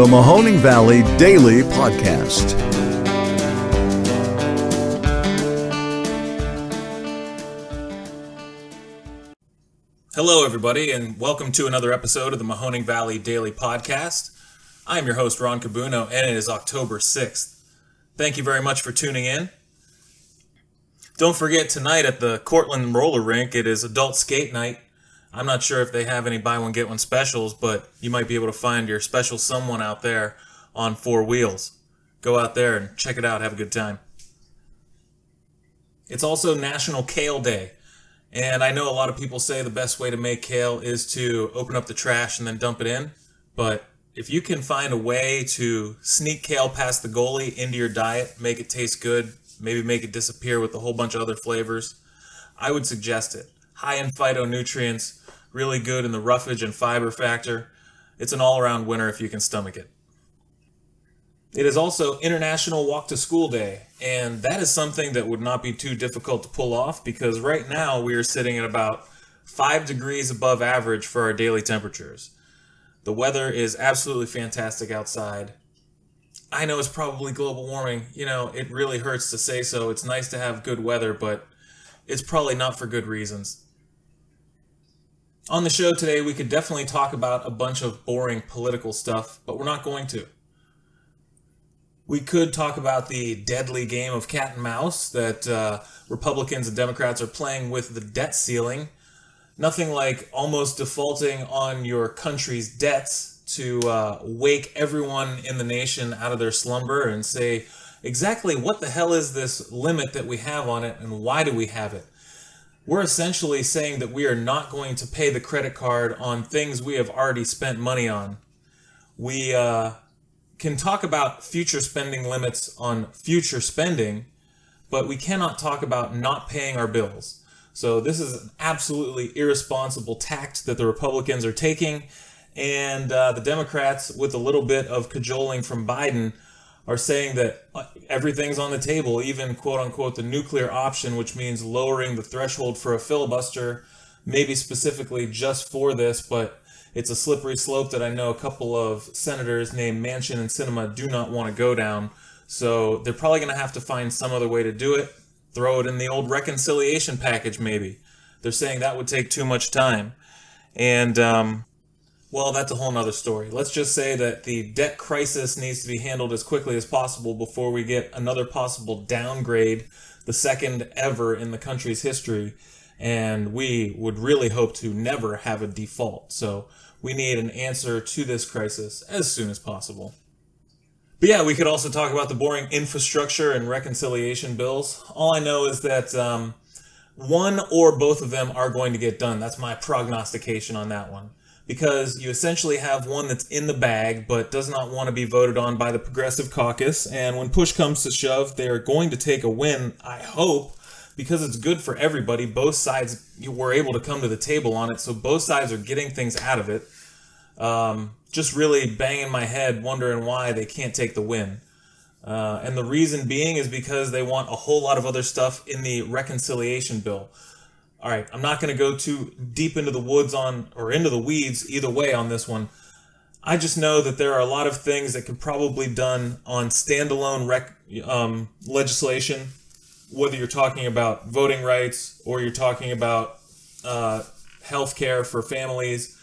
the Mahoning Valley Daily Podcast. Hello, everybody, and welcome to another episode of the Mahoning Valley Daily Podcast. I'm your host, Ron Cabuno, and it is October 6th. Thank you very much for tuning in. Don't forget, tonight at the Cortland Roller Rink, it is adult skate night. I'm not sure if they have any buy one, get one specials, but you might be able to find your special someone out there on four wheels. Go out there and check it out, have a good time. It's also National Kale Day. And I know a lot of people say the best way to make kale is to open up the trash and then dump it in. But if you can find a way to sneak kale past the goalie into your diet, make it taste good, maybe make it disappear with a whole bunch of other flavors, I would suggest it. High in phytonutrients, really good in the roughage and fiber factor. It's an all around winner if you can stomach it. It is also International Walk to School Day, and that is something that would not be too difficult to pull off because right now we are sitting at about 5 degrees above average for our daily temperatures. The weather is absolutely fantastic outside. I know it's probably global warming. You know, it really hurts to say so. It's nice to have good weather, but it's probably not for good reasons. On the show today, we could definitely talk about a bunch of boring political stuff, but we're not going to. We could talk about the deadly game of cat and mouse that uh, Republicans and Democrats are playing with the debt ceiling. Nothing like almost defaulting on your country's debts to uh, wake everyone in the nation out of their slumber and say exactly what the hell is this limit that we have on it and why do we have it? We're essentially saying that we are not going to pay the credit card on things we have already spent money on. We uh, can talk about future spending limits on future spending, but we cannot talk about not paying our bills. So this is an absolutely irresponsible tact that the Republicans are taking, and uh, the Democrats, with a little bit of cajoling from Biden, are saying that uh, everything's on the table, even quote unquote the nuclear option, which means lowering the threshold for a filibuster, maybe specifically just for this, but it's a slippery slope that I know a couple of senators named Manchin and Sinema do not want to go down. So they're probably going to have to find some other way to do it. Throw it in the old reconciliation package, maybe. They're saying that would take too much time. And, um, well, that's a whole nother story. Let's just say that the debt crisis needs to be handled as quickly as possible before we get another possible downgrade, the second ever in the country's history and we would really hope to never have a default. So we need an answer to this crisis as soon as possible. But yeah, we could also talk about the boring infrastructure and reconciliation bills. All I know is that um, one or both of them are going to get done. That's my prognostication on that one. Because you essentially have one that's in the bag but does not want to be voted on by the Progressive Caucus. And when push comes to shove, they are going to take a win, I hope, because it's good for everybody. Both sides were able to come to the table on it, so both sides are getting things out of it. Um, just really banging my head, wondering why they can't take the win. Uh, and the reason being is because they want a whole lot of other stuff in the reconciliation bill. All right, I'm not going to go too deep into the woods on or into the weeds either way on this one. I just know that there are a lot of things that could probably be done on standalone rec- um, legislation whether you're talking about voting rights or you're talking about uh, health care for families,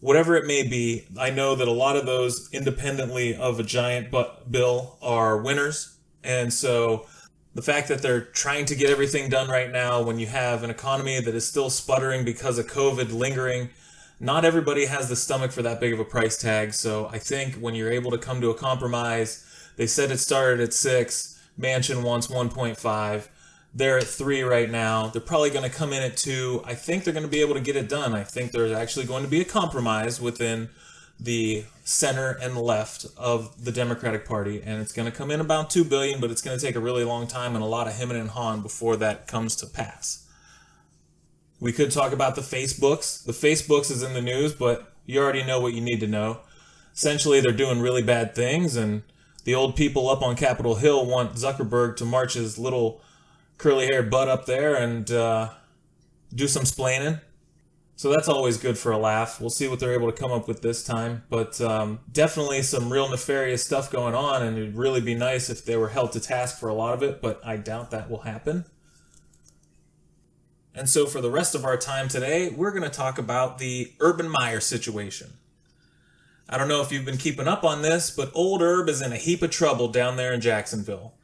whatever it may be, I know that a lot of those, independently of a giant bill, are winners. And so the fact that they're trying to get everything done right now when you have an economy that is still sputtering because of COVID lingering, not everybody has the stomach for that big of a price tag. So I think when you're able to come to a compromise, they said it started at six Manchin wants 1.5. They're at three right now. They're probably going to come in at two. I think they're going to be able to get it done. I think there's actually going to be a compromise within the center and left of the Democratic Party, and it's going to come in about two billion, but it's going to take a really long time and a lot of hemming and hawing before that comes to pass. We could talk about the Facebooks. The Facebooks is in the news, but you already know what you need to know. Essentially, they're doing really bad things, and the old people up on Capitol Hill want Zuckerberg to march his little curly haired butt up there and uh, do some splaining. So that's always good for a laugh. We'll see what they're able to come up with this time. But um, definitely some real nefarious stuff going on, and it'd really be nice if they were held to task for a lot of it, but I doubt that will happen. And so for the rest of our time today, we're going to talk about the Urban Meyer situation. I don't know if you've been keeping up on this, but old Herb is in a heap of trouble down there in Jacksonville.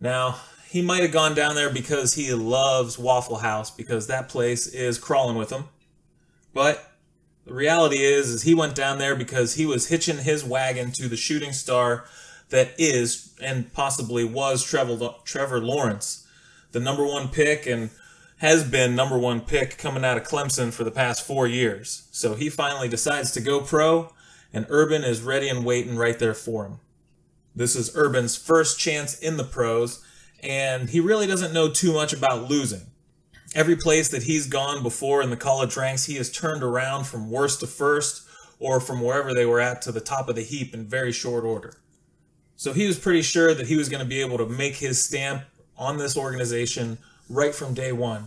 Now, he might have gone down there because he loves Waffle House because that place is crawling with him. But the reality is, is he went down there because he was hitching his wagon to the shooting star that is and possibly was Trevor, Trevor Lawrence, the number one pick and has been number one pick coming out of Clemson for the past four years. So he finally decides to go pro, and Urban is ready and waiting right there for him. This is Urban's first chance in the pros, and he really doesn't know too much about losing. Every place that he's gone before in the college ranks, he has turned around from worst to first or from wherever they were at to the top of the heap in very short order. So he was pretty sure that he was going to be able to make his stamp on this organization right from day one.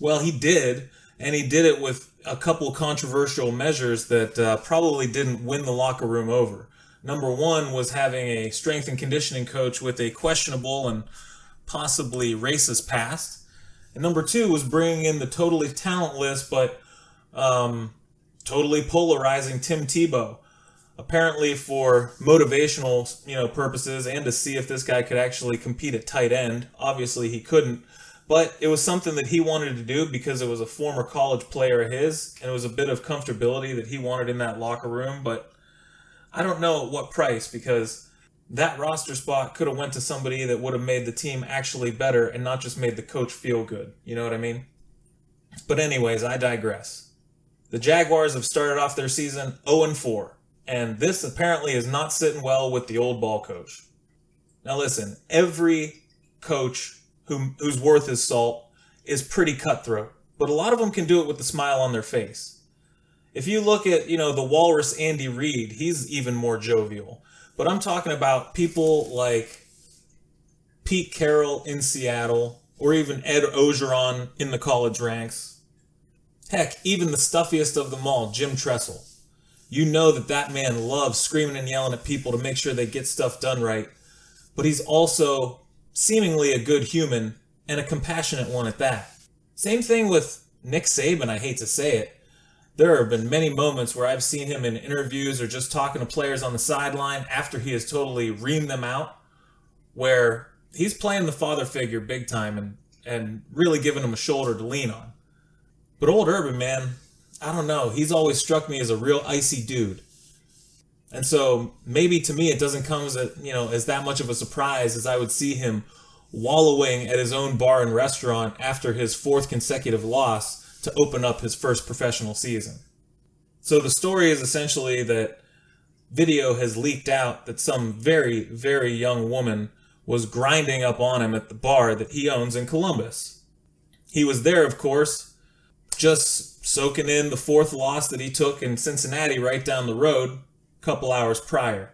Well, he did, and he did it with a couple controversial measures that uh, probably didn't win the locker room over. Number one was having a strength and conditioning coach with a questionable and possibly racist past. And number two was bringing in the totally talentless but um, totally polarizing Tim Tebow, apparently for motivational you know purposes and to see if this guy could actually compete at tight end. Obviously, he couldn't, but it was something that he wanted to do because it was a former college player of his, and it was a bit of comfortability that he wanted in that locker room. But I don't know at what price because that roster spot could have went to somebody that would have made the team actually better and not just made the coach feel good. You know what I mean? But anyways, I digress. The Jaguars have started off their season 0 4, and this apparently is not sitting well with the old ball coach. Now listen, every coach who, who's worth his salt is pretty cutthroat, but a lot of them can do it with a smile on their face. If you look at, you know, the walrus Andy Reid, he's even more jovial. But I'm talking about people like Pete Carroll in Seattle, or even Ed Orgeron in the college ranks. Heck, even the stuffiest of them all, Jim Tressel. You know that that man loves screaming and yelling at people to make sure they get stuff done right. But he's also seemingly a good human and a compassionate one at that. Same thing with Nick Saban, I hate to say it there have been many moments where I've seen him in interviews or just talking to players on the sideline after he has totally reamed them out, where he's playing the father figure big time and, and really giving them a shoulder to lean on. But old Urban, man, I don't know. He's always struck me as a real icy dude. And so maybe to me it doesn't come as a, you know as that much of a surprise as I would see him wallowing at his own bar and restaurant after his fourth consecutive loss to open up his first professional season. So the story is essentially that video has leaked out that some very, very young woman was grinding up on him at the bar that he owns in Columbus. He was there, of course, just soaking in the fourth loss that he took in Cincinnati right down the road a couple hours prior.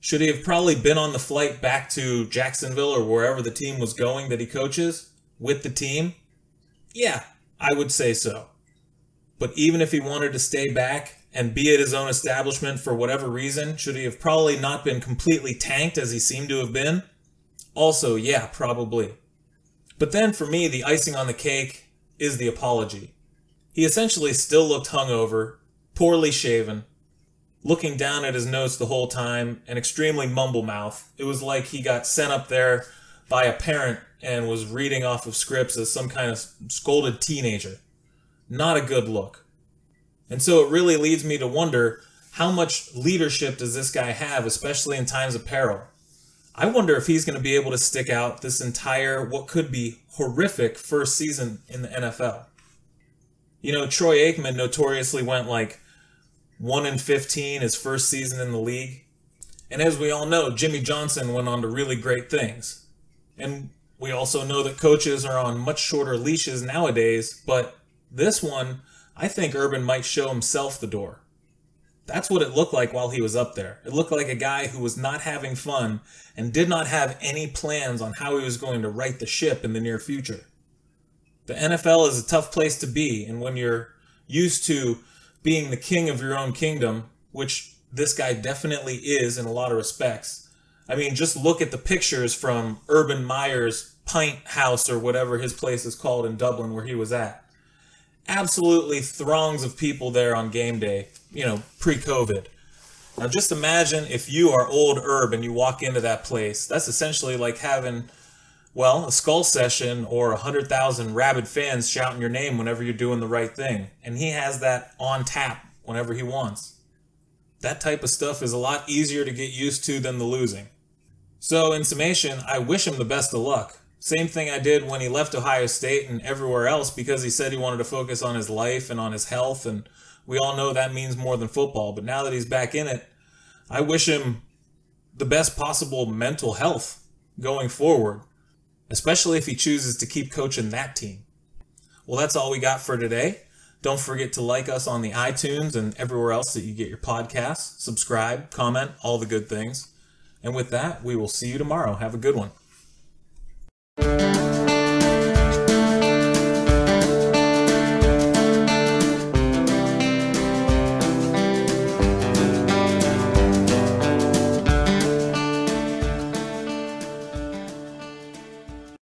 Should he have probably been on the flight back to Jacksonville or wherever the team was going that he coaches with the team? Yeah, I would say so. But even if he wanted to stay back and be at his own establishment for whatever reason, should he have probably not been completely tanked as he seemed to have been? Also, yeah, probably. But then for me, the icing on the cake is the apology. He essentially still looked hungover, poorly shaven, looking down at his notes the whole time, and extremely mumble mouth. It was like he got sent up there by a parent and was reading off of scripts as some kind of scolded teenager. Not a good look. And so it really leads me to wonder how much leadership does this guy have, especially in times of peril? I wonder if he's going to be able to stick out this entire, what could be horrific first season in the NFL. You know, Troy Aikman notoriously went like 1 in 15 his first season in the league. And as we all know, Jimmy Johnson went on to really great things. And we also know that coaches are on much shorter leashes nowadays, but this one, I think Urban might show himself the door. That's what it looked like while he was up there. It looked like a guy who was not having fun and did not have any plans on how he was going to right the ship in the near future. The NFL is a tough place to be, and when you're used to being the king of your own kingdom, which this guy definitely is in a lot of respects. I mean, just look at the pictures from Urban Meyer's Pint House or whatever his place is called in Dublin where he was at. Absolutely throngs of people there on game day, you know, pre COVID. Now, just imagine if you are old Herb and you walk into that place. That's essentially like having, well, a skull session or a hundred thousand rabid fans shouting your name whenever you're doing the right thing. And he has that on tap whenever he wants. That type of stuff is a lot easier to get used to than the losing. So, in summation, I wish him the best of luck. Same thing I did when he left Ohio State and everywhere else because he said he wanted to focus on his life and on his health. And we all know that means more than football. But now that he's back in it, I wish him the best possible mental health going forward, especially if he chooses to keep coaching that team. Well, that's all we got for today. Don't forget to like us on the iTunes and everywhere else that you get your podcasts. Subscribe, comment, all the good things. And with that, we will see you tomorrow. Have a good one.